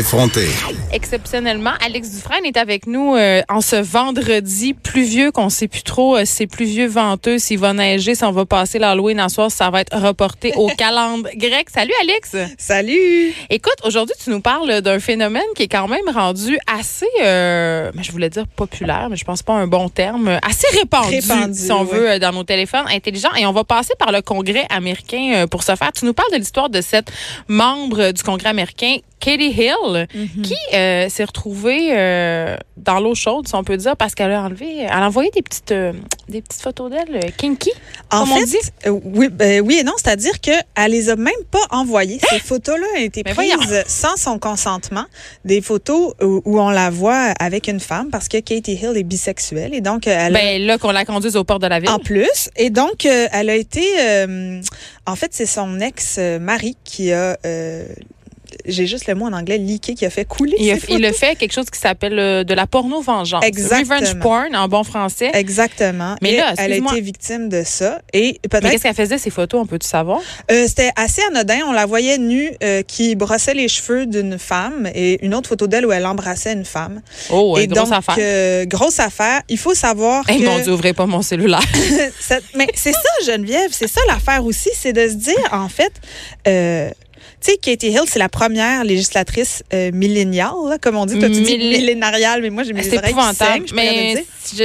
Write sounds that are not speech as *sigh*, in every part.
Effronté. Exceptionnellement, Alex Dufresne est avec nous euh, en ce vendredi pluvieux qu'on sait plus trop euh, c'est pluvieux venteux s'il va neiger si on va passer l'Halloween en soir ça va être reporté au *laughs* calendrier grec. Salut Alex. Salut. Écoute, aujourd'hui tu nous parles d'un phénomène qui est quand même rendu assez euh, je voulais dire populaire mais je pense pas un bon terme, assez répandu, Répandu, si on veut euh, dans nos téléphones intelligents et on va passer par le Congrès américain euh, pour ce faire. Tu nous parles de l'histoire de cette membre du Congrès américain Katie Hill, qui euh, s'est retrouvée euh, dans l'eau chaude, si on peut dire, parce qu'elle a enlevé, elle a envoyé des petites, euh, des petites photos d'elle kinky. En Comme on dit? oui, ben, oui et non, c'est-à-dire qu'elle les a même pas envoyées. Ces photos-là ont été Mais prises voyons. sans son consentement. Des photos où, où on la voit avec une femme parce que Katie Hill est bisexuelle et donc elle a- Ben là, qu'on la conduise au port de la ville. en plus et donc elle a été en fait c'est son ex-mari qui a j'ai juste le mot en anglais leaké qui a fait couler il, a, il fait quelque chose qui s'appelle euh, de la porno-vengeance. Exactement. Revenge porn, en bon français. Exactement. Mais Et là, elle a été victime de ça et Mais peut-être qu'est-ce qu'elle faisait, ces photos, on peut-tu savoir? Euh, C'était assez anodin. On la voyait nue euh, qui brossait les cheveux d'une femme et une autre photo d'elle où elle embrassait une femme. Oh, ouais, et grosse donc, affaire. grosse affaire. Il faut savoir Eh que... mon Dieu, ouvrez pas mon cellulaire. *laughs* Mais c'est ça, Geneviève. C'est ça l'affaire aussi. C'est de se dire, en fait... Euh, tu sais, Katie Hill, c'est la première législatrice euh, milléniale, comme on dit. Toi, tu dis Millé- millénariale, mais moi, j'ai mes oreilles qui saignent, je Mais dire. je,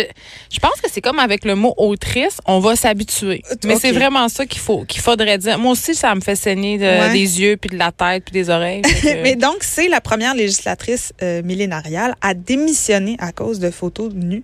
je pense que c'est comme avec le mot autrice, on va s'habituer. Mais Ok. c'est vraiment ça qu'il faut qu'il faudrait dire. Moi aussi, ça me fait saigner de- Ouais. des yeux, puis de la tête, puis des oreilles. *laughs* Que- Mais donc, c'est la première législatrice euh, millénariale à démissionner à cause de photos nues.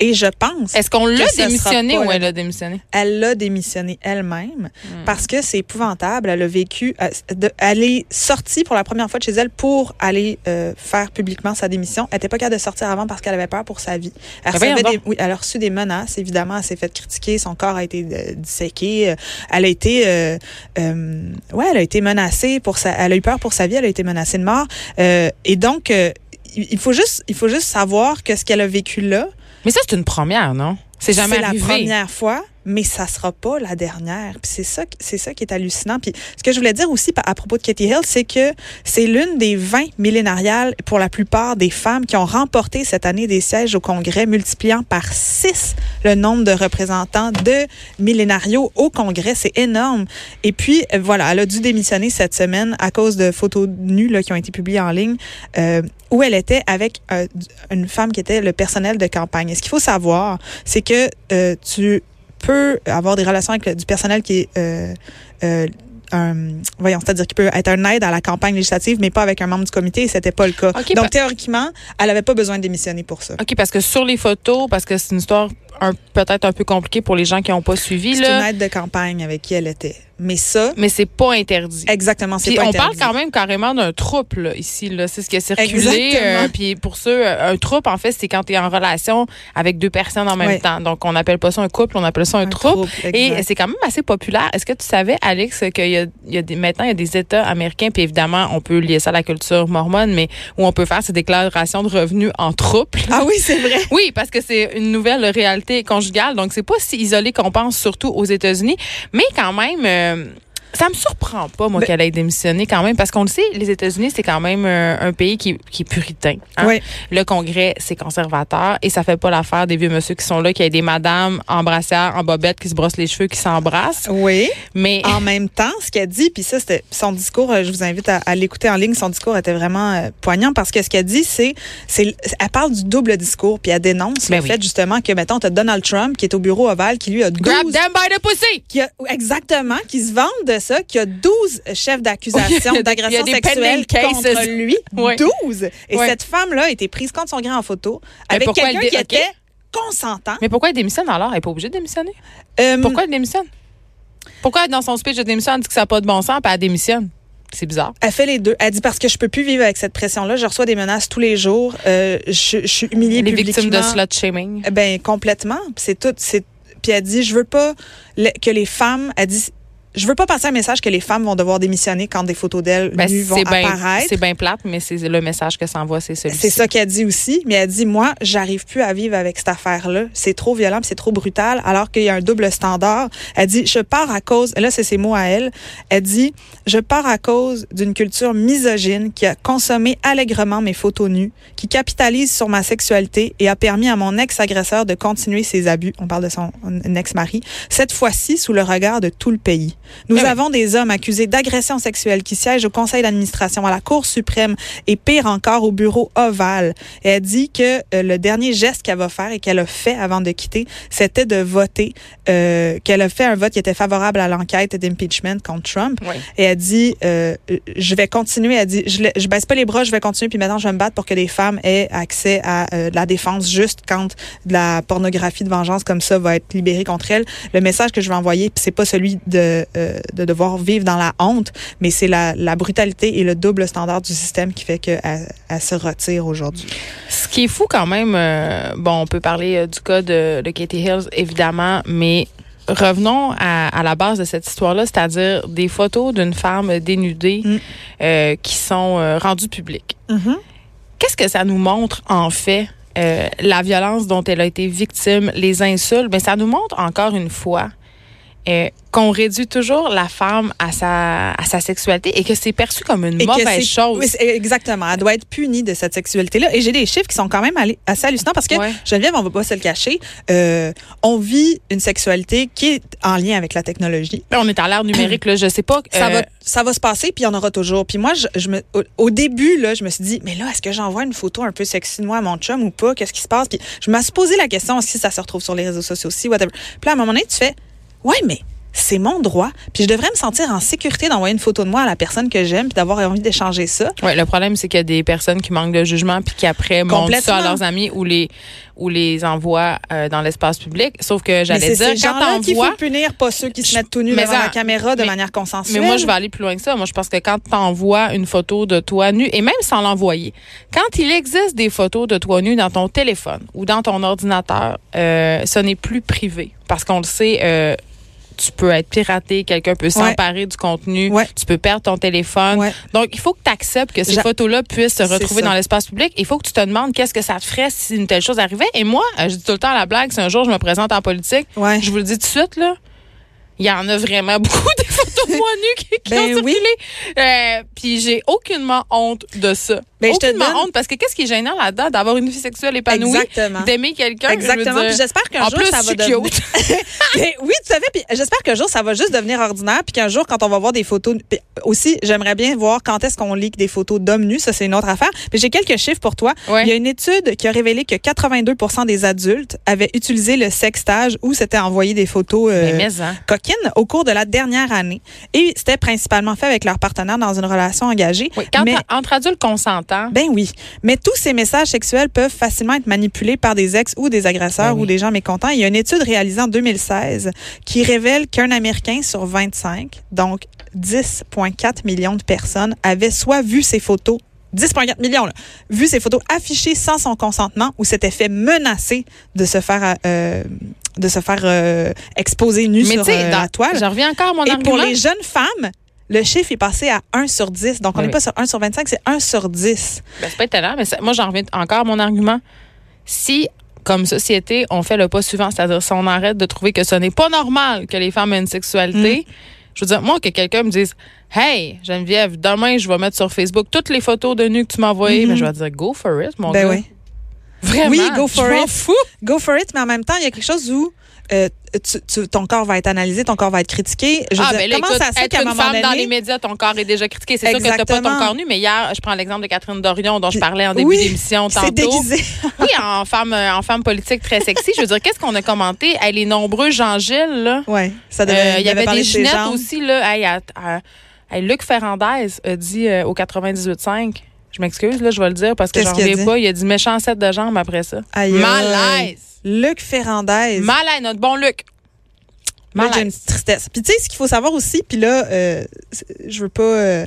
Et je pense Est-ce qu'on l'a démissionné ou la- elle a démissionné? elle l'a démissionné elle-même Hmm. parce que c'est épouvantable. Elle a vécu, euh, de- elle est sortie pour la première fois de chez elle pour aller euh, faire publiquement sa démission. Elle n'était pas capable de sortir avant parce qu'elle avait peur pour sa vie. Elle, Ben recevait des, oui, elle a reçu des menaces, évidemment. Elle s'est fait critiquer. Son corps a été euh, disséqué. Euh, Elle a été, euh, euh, ouais, elle a été menacée pour sa, elle a eu peur pour sa vie. Elle a été menacée de mort. Euh, et donc, euh, il faut juste, il faut juste savoir que ce qu'elle a vécu là, Mais ça, c'est une première, non? C'est jamais la arrivé. première fois, mais ça sera pas la dernière. Puis c'est ça, c'est ça qui est hallucinant. Puis ce que je voulais dire aussi à propos de Katie Hill, c'est que c'est l'une des 20 millénariales pour la plupart des femmes qui ont remporté cette année des sièges au Congrès, multipliant par 6 le nombre de représentants de millénarios au Congrès. C'est énorme. Et puis, voilà, elle a dû démissionner cette semaine à cause de photos nues là, qui ont été publiées en ligne euh, où elle était avec euh, une femme qui était le personnel de campagne. Et ce qu'il faut savoir, c'est que euh, tu peux avoir des relations avec le- du personnel qui est euh, euh, un, voyons, c'est-à-dire qui peut être un aide à la campagne législative, mais pas avec un membre du comité, et c'était pas le cas. Donc, théoriquement, elle avait pas besoin de démissionner pour ça. OK, parce que sur les photos, parce que c'est une histoire peut-être un peu compliquée pour les gens qui n'ont pas suivi, C'est une aide de campagne avec qui elle était. Mais ça, mais c'est pas interdit. exactement, c'est pas on parle quand même carrément d'un troupe là, ici. Là. C'est ce qui a circulé. Euh, puis pour ceux, euh, un troupe, en fait, c'est quand tu es en relation avec deux personnes en même temps. Donc, on n'appelle pas ça un couple, on appelle ça un, Un troupe. troupe, Et c'est quand même assez populaire. Est-ce que tu savais, Alex, qu'il y a, il y a des, maintenant, il y a des États américains, puis évidemment, on peut lier ça à la culture mormone, mais où on peut faire ces déclarations de revenus en troupe. Ah oui, c'est vrai. Oui, parce que c'est une nouvelle réalité Donc, c'est pas si isolé qu'on pense, surtout aux États-Unis. Mais quand même, euh, ça me surprend pas, moi, Ben- qu'elle ait démissionné quand même, parce qu'on le sait, les États-Unis, c'est quand même euh, un pays qui, qui est puritain. hein? Oui. Le Congrès, c'est conservateur et ça fait pas l'affaire des vieux monsieur qui sont là, qui a des madames en brassière, en bobette, qui se brossent les cheveux, qui s'embrassent. Oui. Mais En même temps, ce qu'elle dit, puis ça, c'était son discours, euh, je vous invite à, à l'écouter en ligne, son discours était vraiment euh, poignant parce que ce qu'elle dit, c'est, c'est, elle parle du double discours, puis elle dénonce Ben le oui. fait justement que, mettons, t'as Donald Trump qui est au bureau ovale, qui lui a 12... grab them by the pussy! qui a, exactement, qui se vante de ça, qui a 12 chefs d'accusation *laughs* d'agression sexuelle contre lui. Ouais. 12! Et cette femme-là a été prise contre son gré en photo avec quelqu'un qui était consentant. Mais pourquoi elle démissionne alors? Elle n'est pas obligée de démissionner. Euh, Pourquoi elle démissionne? Pourquoi dans son speech de démission, elle dit que ça n'a pas de bon sens, puis elle démissionne? C'est bizarre. Elle fait les deux. Elle dit parce que je peux plus vivre avec cette pression-là. Je reçois des menaces tous les jours. Euh, je, je suis humiliée Les publiquement. victimes de slut shaming. Ben complètement. C'est tout. C'est puis elle dit je veux pas que les femmes. Elle dit je veux pas passer un message que les femmes vont devoir démissionner quand des photos d'elles Ben, nues vont apparaître. c'est bien plate, mais c'est le message que ça envoie, c'est celui-ci. C'est ça qu'elle dit aussi, mais elle dit moi, j'arrive plus à vivre avec cette affaire-là. C'est trop violent, c'est trop brutal, alors qu'il y a un double standard. Elle dit je pars à cause, là c'est ses mots à elle. Elle dit je pars à cause d'une culture misogyne qui a consommé allègrement mes photos nues, qui capitalise sur ma sexualité et a permis à mon ex-agresseur de continuer ses abus. On parle de son ex-mari. Cette fois-ci sous le regard de tout le pays. Nous oui. avons des hommes accusés d'agression sexuelle qui siègent au conseil d'administration, à la Cour suprême et pire encore au bureau ovale. Et elle dit que euh, le dernier geste qu'elle va faire et qu'elle a fait avant de quitter, c'était de voter, euh, qu'elle a fait un vote qui était favorable à l'enquête d'impeachment contre Trump. Oui. Et elle dit, euh, je vais continuer. Elle dit, je, je baisse pas les bras, je vais continuer. Puis maintenant, je vais me battre pour que les femmes aient accès à euh, de la défense juste quand de la pornographie de vengeance comme ça va être libérée contre elles. Le message que je vais envoyer, puis c'est pas celui de, euh, de devoir vivre dans la honte, mais c'est la, la brutalité et le double standard du système qui fait qu'elle elle se retire aujourd'hui. Ce qui est fou quand même, euh, bon, on peut parler euh, du cas de, de Katie Hills, évidemment, mais revenons à, à la base de cette histoire-là, c'est-à-dire des photos d'une femme dénudée Mm. euh, qui sont euh, rendues publiques. Qu'est-ce que ça nous montre, en fait, euh, la violence dont elle a été victime, les insultes? Ben, ça nous montre encore une fois qu'on réduit toujours la femme à sa, à sa sexualité et que c'est perçu comme une Et mauvaise chose. oui, exactement. Elle doit être punie de cette sexualité-là. Et j'ai des chiffres qui sont quand même assez hallucinants parce que, Ouais. Geneviève, on va pas se le cacher, euh, on vit une sexualité qui est en lien avec la technologie. Là, on est à l'ère numérique, là, je sais pas. Ça, euh, va, ça va se passer, puis il y en aura toujours. Puis moi, je, je me, au, au début, là, je me suis dit, mais là, est-ce que j'envoie une photo un peu sexy de moi à mon chum ou pas? Qu'est-ce qui se passe? Puis je me suis posé la question si ça se retrouve sur les réseaux sociaux aussi, whatever. Puis là, à un moment donné, tu fais, ouais, mais c'est mon droit. Puis je devrais me sentir en sécurité d'envoyer une photo de moi à la personne que j'aime, puis d'avoir envie d'échanger ça. Ouais, le problème, c'est qu'il y a des personnes qui manquent de jugement puis qui après montrent ça à leurs amis ou les ou les envoient euh, dans l'espace public. Sauf que Mais j'allais dire ces quand qu'il faut punir, pas ceux qui se mettent tout nus Mais devant ça- la caméra de mais- manière mais consensuelle. moi, je vais aller plus loin que ça. Moi, je pense que quand t'envoies une photo de toi nu, et même sans l'envoyer, quand il existe des photos de toi nu dans ton téléphone ou dans ton ordinateur, euh, ce n'est plus privé. Parce qu'on le sait, euh, tu peux être piraté, quelqu'un peut s'emparer du contenu, Ouais. tu peux perdre ton téléphone. Ouais. Donc, il faut que tu acceptes que ces photos-là puissent se retrouver dans l'espace public. Il faut que tu te demandes qu'est-ce que ça te ferait si une telle chose arrivait. Et moi, euh, je dis tout le temps à la blague, si un jour je me présente en politique, je vous le dis tout de suite, là, il y en a vraiment *laughs* beaucoup de *laughs* moi nues qui, qui Ben ont oui. circulé. Euh, Puis j'ai aucunement honte de ça. Ben, je te aucunement donne- honte parce que qu'est-ce qui est gênant là-dedans d'avoir une vie sexuelle épanouie, Exactement. d'aimer quelqu'un. je Exactement. Puis j'espère qu'un jour, plus, ça je va devenir... Mais *laughs* oui, tout à fait. Puis j'espère qu'un jour, ça va juste devenir ordinaire. Puis qu'un jour, quand on va voir des photos. puis aussi, j'aimerais bien voir quand est-ce qu'on leak des photos d'hommes nus. Ça, c'est une autre affaire. Mais j'ai quelques chiffres pour toi. Ouais. Il y a une étude qui a révélé que 82 des adultes avaient utilisé le sextage ou s'étaient envoyé des photos euh, Mais, mais, hein. coquines au cours de la dernière année. Et c'était principalement fait avec leur partenaire dans une relation engagée. Oui, quand Mais- entre adultes consentants, ben oui. Mais tous ces messages sexuels peuvent facilement être manipulés par des ex ou des agresseurs Ben oui. ou des gens mécontents. Il y a une étude réalisée en 2016 qui révèle qu'un Américain sur 25, donc 10,4 millions de personnes, avait soit vu ces photos 10,4 millions, là, vu ces photos affichées sans son consentement ou s'était fait menacer de se faire euh, de se faire euh, exposer nu mais sur euh, dans- la toile. je reviens encore à mon Et argument. pour les jeunes femmes, le chiffre est passé à 1 sur 10. Donc, on n'est Oui. pas sur 1 sur 25, c'est 1 sur 10. Ben, c'est pas étonnant, mais moi, j'en reviens encore à mon argument. Si, comme société, on fait le pas suivant, c'est-à-dire si on arrête de trouver que ce n'est pas normal que les femmes aient une sexualité, Mm. Je veux dire, moi, que quelqu'un me dise Hey, Geneviève, demain, je vais mettre sur Facebook toutes les photos de nu que tu m'as envoyées, Mhm. mais je vais dire Go for it, mon Ben gars. oui. Vraiment. Oui, go for je it. fous. Go for it, mais en même temps, il y a quelque chose où euh, tu- tu- ton corps va être analysé, ton corps va être critiqué. Je veux ah, dire, ben là, comment écoute, ça se fait être qu'à un une moment femme donné... dans les médias, ton corps est déjà critiqué. C'est sûr que t'as pas ton corps nu, mais hier, je prends l'exemple de Catherine Dorion, dont je parlais en début Oui, d'émission tantôt. déguisé. *laughs* Oui, en femme, euh, en femme politique très sexy. Je veux dire, qu'est-ce qu'on a commenté? Hey, les nombreux Jean-Gilles, là. Oui, ça Euh, Il y avait des Ginettes aussi, là. Hey, à- à- hey, Luc Ferrandez a dit euh, au 98.5, je m'excuse, là, je vais le dire parce que j'en reviens pas. Il a dit méchant set de jambes après ça. Aïe, aïe. Malaise. Luc Ferrandez. Malaise, notre bon Luc. Là, j'ai une tristesse. Puis tu sais, ce qu'il faut savoir aussi, puis là, euh, je veux pas, euh,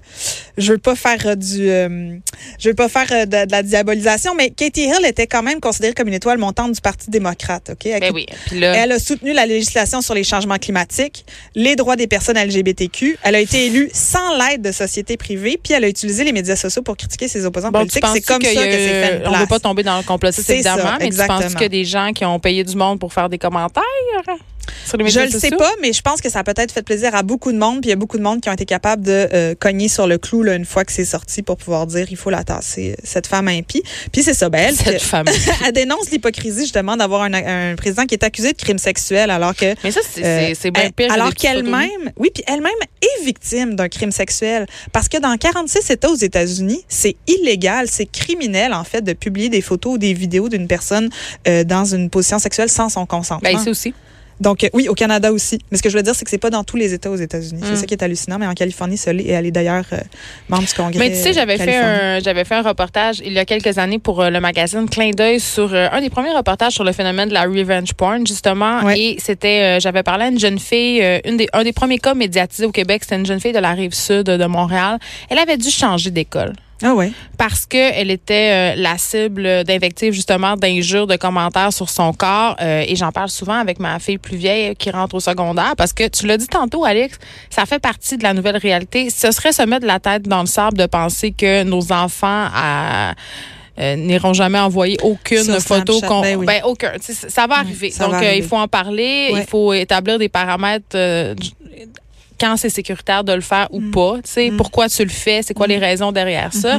je veux pas faire euh, du, euh, je veux pas faire euh, de, de la diabolisation, mais Katie Hill était quand même considérée comme une étoile montante du Parti démocrate, ok? Elle, Ben oui. Puis là, elle a soutenu la législation sur les changements climatiques, les droits des personnes LGBTQ. Elle a été élue sans l'aide de sociétés privées, puis elle a utilisé les médias sociaux pour critiquer ses opposants bon, politiques. C'est comme ça qu'il y que c'est fait On ne veut pas tomber dans le complotisme, évidemment, ça, mais tu penses a des gens qui ont payé du monde pour faire des commentaires? Sur les Je le sais pas, mais je pense que ça a peut-être fait plaisir à beaucoup de monde. Puis il y a beaucoup de monde qui ont été capables de euh, cogner sur le clou là, une fois que c'est sorti pour pouvoir dire il faut la tasser, euh, cette femme impie. Puis c'est ça, ben, elle, Cette que- femme. *laughs* elle dénonce l'hypocrisie justement d'avoir un, un président qui est accusé de crimes sexuels alors que Mais ça, c'est euh, bien pire. alors qu'elle-même, oui, puis elle-même est victime d'un crime sexuel. Parce que dans 46 États aux États-Unis, c'est illégal, c'est criminel, en fait, de publier des photos ou des vidéos d'une personne euh, dans une position sexuelle sans son consentement. Ben, ici aussi. Donc, euh, oui, au Canada aussi. Mais ce que je veux dire, c'est que c'est pas dans tous les États aux États-Unis. C'est Mm. ça qui est hallucinant. Mais en Californie, ça l'est. Et elle est d'ailleurs euh, membre du Congrès. Mais tu sais, j'avais fait un j'avais fait un reportage il y a quelques années pour euh, le magazine Clin d'œil sur euh, un des premiers reportages sur le phénomène de la revenge porn justement Ouais. et c'était j'avais parlé à une jeune fille une des un des premiers cas médiatisés au Québec, c'était une jeune fille de la rive sud de Montréal. Elle avait dû changer d'école Ah ouais. parce que elle était euh, la cible d'invectives justement d'injures de commentaires sur son corps euh, et j'en parle souvent avec ma fille plus vieille qui rentre au secondaire parce que tu l'as dit tantôt Alex ça fait partie de la nouvelle réalité. Ce serait se mettre la tête dans le sable de penser que nos enfants à euh, n'iront jamais envoyer aucune Sur photo qu'on ben oui. ben aucun. Ça va arriver. ça donc va euh, il faut en parler il faut établir des paramètres euh, quand c'est sécuritaire de le faire ou pas, tu sais, pourquoi tu le fais, c'est quoi les raisons derrière ça.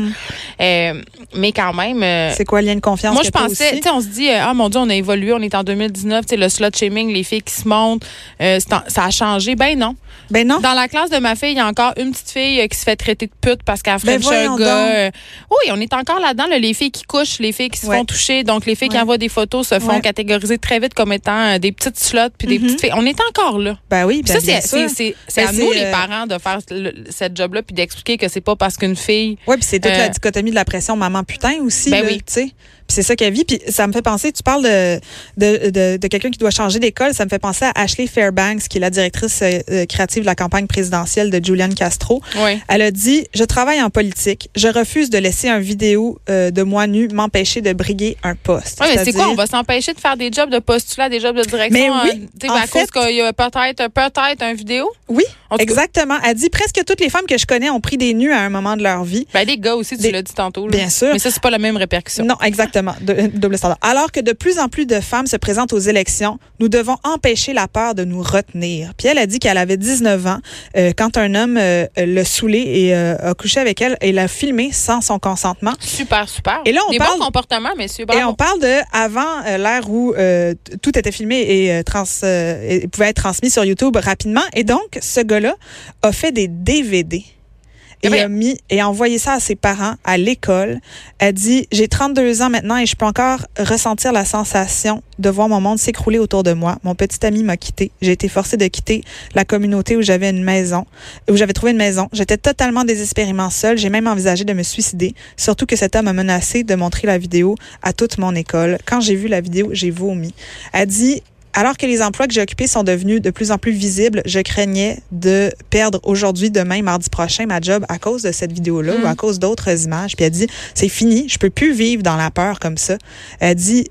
Euh, mais quand même, euh, C'est quoi le lien de confiance moi que je pensais, tu sais, on se dit, euh, ah mon Dieu, on a évolué, on est en 2019, tu sais, le slut shaming, les filles qui se montent, euh, en- ça a changé. Ben non. Ben non. Dans la classe de ma fille, il y a encore une petite fille qui se fait traiter de pute parce qu'elle a Ben un gars. Oui, on est encore là-dedans, là, les filles qui couchent, les filles qui se Ouais. font toucher. Donc, les filles qui envoient des photos se font Ouais. catégoriser très vite comme étant des petites sluts puis des Mhm. petites filles. On est encore là. Ben oui, ben ça, c'est- à nous, c'est, les euh, parents, de faire cette job-là puis d'expliquer que c'est pas parce qu'une fille. Oui, puis c'est toute Euh, la dichotomie de la pression maman putain aussi. Ben là, oui. C'est ça qu'elle vit. Puis ça me fait penser, tu parles de, de, de, de quelqu'un qui doit changer d'école, ça me fait penser à Ashley Fairbanks, qui est la directrice euh, euh, créative de la campagne présidentielle de Julian Castro. Oui. Elle a dit Je travaille en politique. Je refuse de laisser un vidéo euh, de moi nu m'empêcher de briguer un poste. Oui, mais c'est quoi? On va s'empêcher de faire des jobs de postulat, des jobs de direction? Mais oui, euh, tu sais, en à cause fait- qu'il y a peut-être peut-être un vidéo? Oui, En exactement. Elle dit presque toutes les femmes que je connais ont pris des nus à un moment de leur vie. Ben, des gars aussi, tu l'as dit tantôt. là. Bien sûr. Mais ça, c'est pas la même répercussion. Non, exactement. De- double standard. Alors que de plus en plus de femmes se présentent aux élections, nous devons empêcher la peur de nous retenir. Puis elle a dit qu'elle avait 19 ans euh, quand un homme euh, l'a saoulée et euh, a couché avec elle et l'a filmé sans son consentement. Super, super. Et là, on des parle- bons comportements, messieurs. Et on parle de avant l'ère où tout était filmé et, trans, et pouvait être transmis sur YouTube rapidement. Et donc, ce gars-là a fait des DVD. Et a mis et a envoyé ça à ses parents à l'école. Elle dit j'ai 32 ans maintenant et je peux encore ressentir la sensation de voir mon monde s'écrouler autour de moi. Mon petit ami m'a quitté. J'ai été forcée de quitter la communauté où j'avais une maison, où j'avais trouvé une maison. J'étais totalement désespérément seule. J'ai même envisagé de me suicider. Surtout que cet homme a menacé de montrer la vidéo à toute mon école. Quand j'ai vu la vidéo, j'ai vomi. Elle dit alors que les emplois que j'ai occupés sont devenus de plus en plus visibles, je craignais de perdre aujourd'hui, demain, mardi prochain, ma job à cause de cette vidéo-là ou à cause d'autres images. Puis elle dit, c'est fini, je peux plus vivre dans la peur comme ça. Elle dit,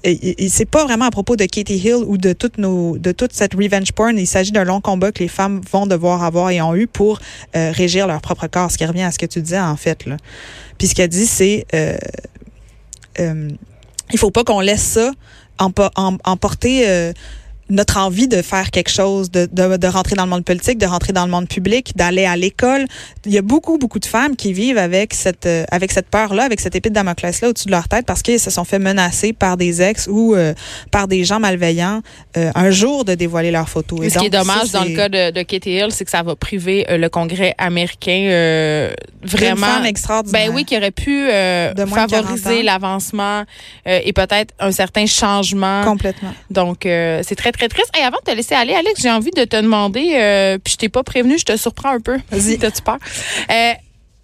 c'est pas vraiment à propos de Katie Hill ou de toute nos, de toute cette revenge porn. Il s'agit d'un long combat que les femmes vont devoir avoir et ont eu pour euh, régir leur propre corps. Ce qui revient à ce que tu disais en fait là. Puis ce qu'elle dit, c'est euh, euh, il faut pas qu'on laisse ça empo- em- emporter euh, notre envie de faire quelque chose, de, de, de rentrer dans le monde politique, de rentrer dans le monde public, d'aller à l'école. Il y a beaucoup, beaucoup de femmes qui vivent avec cette, euh, avec cette peur-là, avec cette épée de Damoclès-là au-dessus de leur tête parce qu'elles se sont fait menacer par des ex ou euh, par des gens malveillants euh, un jour de dévoiler leurs photos. Et ce qui est dommage ça, dans le cas de, de Katie Hill, c'est que ça va priver euh, le Congrès américain euh, une vraiment. femme extraordinaire. Ben oui, qui aurait pu euh, De moins de 40 favoriser l'avancement euh, et peut-être un certain changement. Complètement. Donc, euh, c'est très, très triste. Et avant de te laisser aller, Alex, j'ai envie de te demander, euh, puis je t'ai pas prévenu, je te surprends un peu. Vas-y. *laughs* T'as-tu peur? Euh,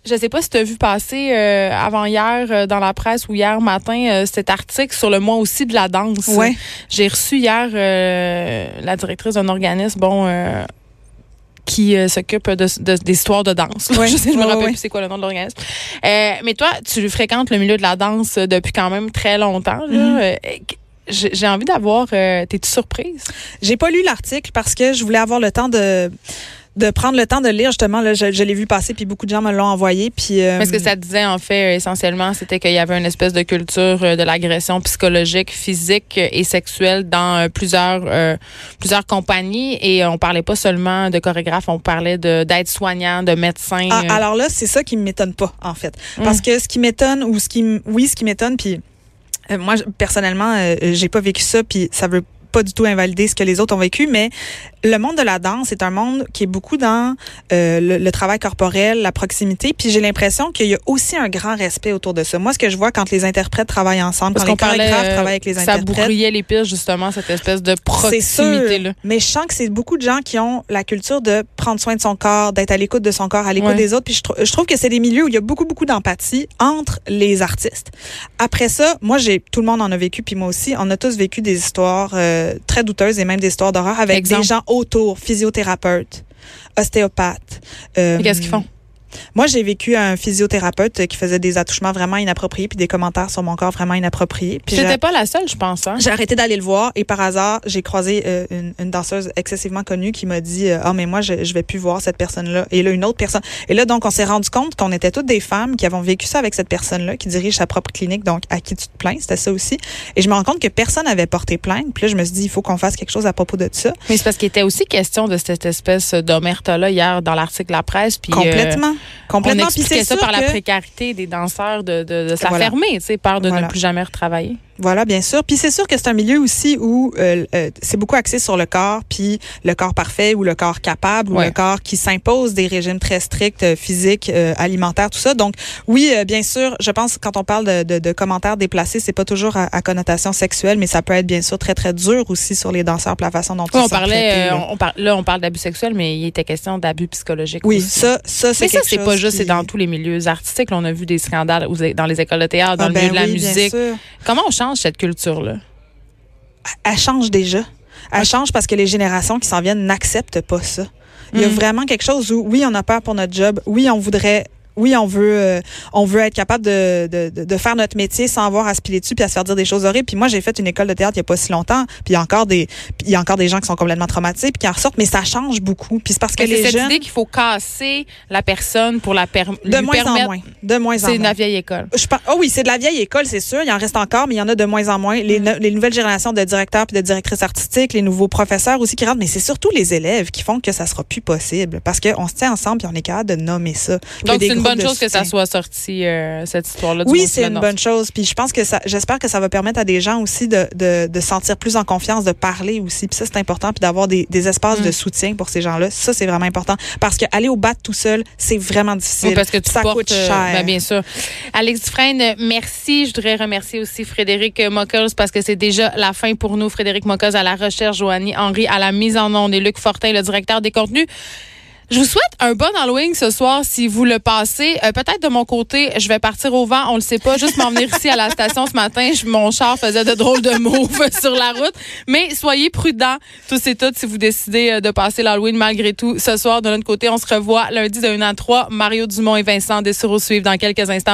je sais pas si tu as vu passer euh, avant hier euh, dans la presse ou hier matin euh, cet article sur le mois aussi de la danse. Ouais. J'ai reçu hier euh, la directrice d'un organisme, bon, euh, qui euh, s'occupe de, de- des histoires de danse. Ouais. *laughs* Je sais, je me rappelle ouais. plus c'est quoi le nom de l'organisme. Euh, mais toi, tu fréquentes le milieu de la danse depuis quand même très longtemps. là. Mhm. Euh, j'ai envie d'avoir. Euh, T'es-tu surprise? J'ai pas lu l'article parce que je voulais avoir le temps de de prendre le temps de lire justement là je, je l'ai vu passer puis beaucoup de gens me l'ont envoyé puis euh, Mais ce que ça disait, en fait, euh, essentiellement, c'était qu'il y avait une espèce de culture euh, de l'agression psychologique, physique et sexuelle dans plusieurs euh, plusieurs compagnies. Et on parlait pas seulement de chorégraphes, on parlait de d'aides-soignants, de médecins. Ah, alors là, c'est ça qui m'étonne pas, en fait. Mm. Parce que ce qui m'étonne, ou ce qui, oui, ce qui m'étonne, puis moi, je- personnellement, euh, j'ai pas vécu ça, puis ça veut pas du tout invalider ce que les autres ont vécu, mais le monde de la danse est un monde qui est beaucoup dans euh, le, le travail corporel, la proximité, puis j'ai l'impression qu'il y a aussi un grand respect autour de ça. Moi, ce que je vois quand les interprètes travaillent ensemble, Parce quand les qu'on parlait, chorégraphes euh, travaillent avec les ça interprètes, brouillait les pistes, justement, cette espèce de c'est sûr, proximité-là. mais je sens que c'est beaucoup de gens qui ont la culture de prendre soin de son corps, d'être à l'écoute de son corps, à l'écoute Ouais. des autres. Puis je, trou- je trouve que c'est des milieux où il y a beaucoup, beaucoup d'empathie entre les artistes. Après ça, moi, j'ai tout le monde en a vécu, puis moi aussi, on a tous vécu des histoires euh, très douteuses et même des histoires d'horreur avec Exemple. des gens autour, physiothérapeutes, ostéopathes. euh, Qu'est-ce qu'ils font? Moi, j'ai vécu un physiothérapeute qui faisait des attouchements vraiment inappropriés puis des commentaires sur mon corps vraiment inappropriés. Puis J'étais pas la seule, je pense. Hein? j'ai arrêté d'aller le voir et par hasard, j'ai croisé euh, une, une danseuse excessivement connue qui m'a dit euh, ah mais moi je, je vais plus voir cette personne-là et là une autre personne et là donc on s'est rendu compte qu'on était toutes des femmes qui avons vécu ça avec cette personne-là qui dirige sa propre clinique donc à qui tu te plains c'était ça aussi et je me rends compte que personne n'avait porté plainte puis là je me suis dit il faut qu'on fasse quelque chose à propos de ça Mais c'est parce qu'il était aussi question de cette espèce d'omerta-là hier dans l'article de la presse. Puis, euh, complètement On expliquait ça par la précarité des danseurs de, de, de la Voilà. tu sais, peur de Voilà. ne plus jamais retravailler. Voilà, bien sûr. Puis c'est sûr que c'est un milieu aussi où euh, euh, c'est beaucoup axé sur le corps, puis le corps parfait ou le corps capable ou le corps qui s'impose des régimes très stricts, euh, physiques, euh, alimentaires, tout ça. Donc oui, euh, bien sûr, je pense que quand on parle de, de, de commentaires déplacés, c'est pas toujours à, à connotation sexuelle, mais ça peut être bien sûr très très dur aussi sur les danseurs, pour la façon dont ils Oui, on sont parlait, traités, euh, là. on, on par- là, on parle d'abus sexuels, mais il était question d'abus psychologiques Oui, aussi. ça, ça c'est mais ça, c'est pas juste, qui- c'est dans tous les milieux artistiques. Là, on a vu des scandales dans les écoles de théâtre, dans Ah, le ben milieu de la oui, musique. Comment on change cette culture-là? elle change déjà. Elle change parce que les générations qui s'en viennent n'acceptent pas ça. Il y a Mm. vraiment quelque chose où, oui, on a peur pour notre job. Oui, on voudrait. Oui, on veut, euh, on veut être capable de, de, de, faire notre métier sans avoir à se piler dessus puis à se faire dire des choses horribles. Puis moi, j'ai fait une école de théâtre il y a pas si longtemps. Puis il y a encore des, il y a encore des gens qui sont complètement traumatisés puis qui en ressortent. Mais ça change beaucoup. Puis c'est parce que Mais C'est les cette jeunes, idée qu'il faut casser la personne pour la per- de lui moins en permettre. moins, de moins en C'est de moins. la vieille école. Je oh oui, c'est de la vieille école, c'est sûr. Il en reste encore, mais il y en a de moins en moins. Les, no- les nouvelles générations de directeurs puis de directrices artistiques, les nouveaux professeurs aussi qui rentrent, mais c'est surtout les élèves qui font que ça sera plus possible parce qu'on se tient ensemble puis on est capable de nommer ça. Donc, c'est une groupes bonne chose que ça soit sorti, euh, cette histoire-là. Oui, c'est une bonne chose. Puis je pense que ça, j'espère que ça va permettre à des gens aussi de, de, de sentir plus en confiance, de parler aussi. Puis ça, c'est important. Puis d'avoir des, des espaces Mm. de soutien pour ces gens-là. Ça, c'est vraiment important. Parce que aller au bat tout seul, c'est vraiment difficile. Oui, parce que tu ça portes, coûte euh, cher. ben, bien sûr. Alex Dufresne, merci. Je voudrais remercier aussi Frédéric Mockers parce que c'est déjà la fin pour nous. Frédéric Mockers à la recherche, Joanie Henry à la mise en onde et Luc Fortin, le directeur des contenus. Je vous souhaite un bon Halloween ce soir si vous le passez. Euh, Peut-être de mon côté, je vais partir au vent, on le sait pas. Juste m'en venir ici à la station ce matin, mon char faisait de drôles de moves *laughs* sur la route. Mais soyez prudents tous et toutes si vous décidez euh, de passer l'Halloween malgré tout. Ce soir, de notre côté, on se revoit lundi de 1 à 3. Mario Dumont et Vincent Dessureau suivent dans quelques instants.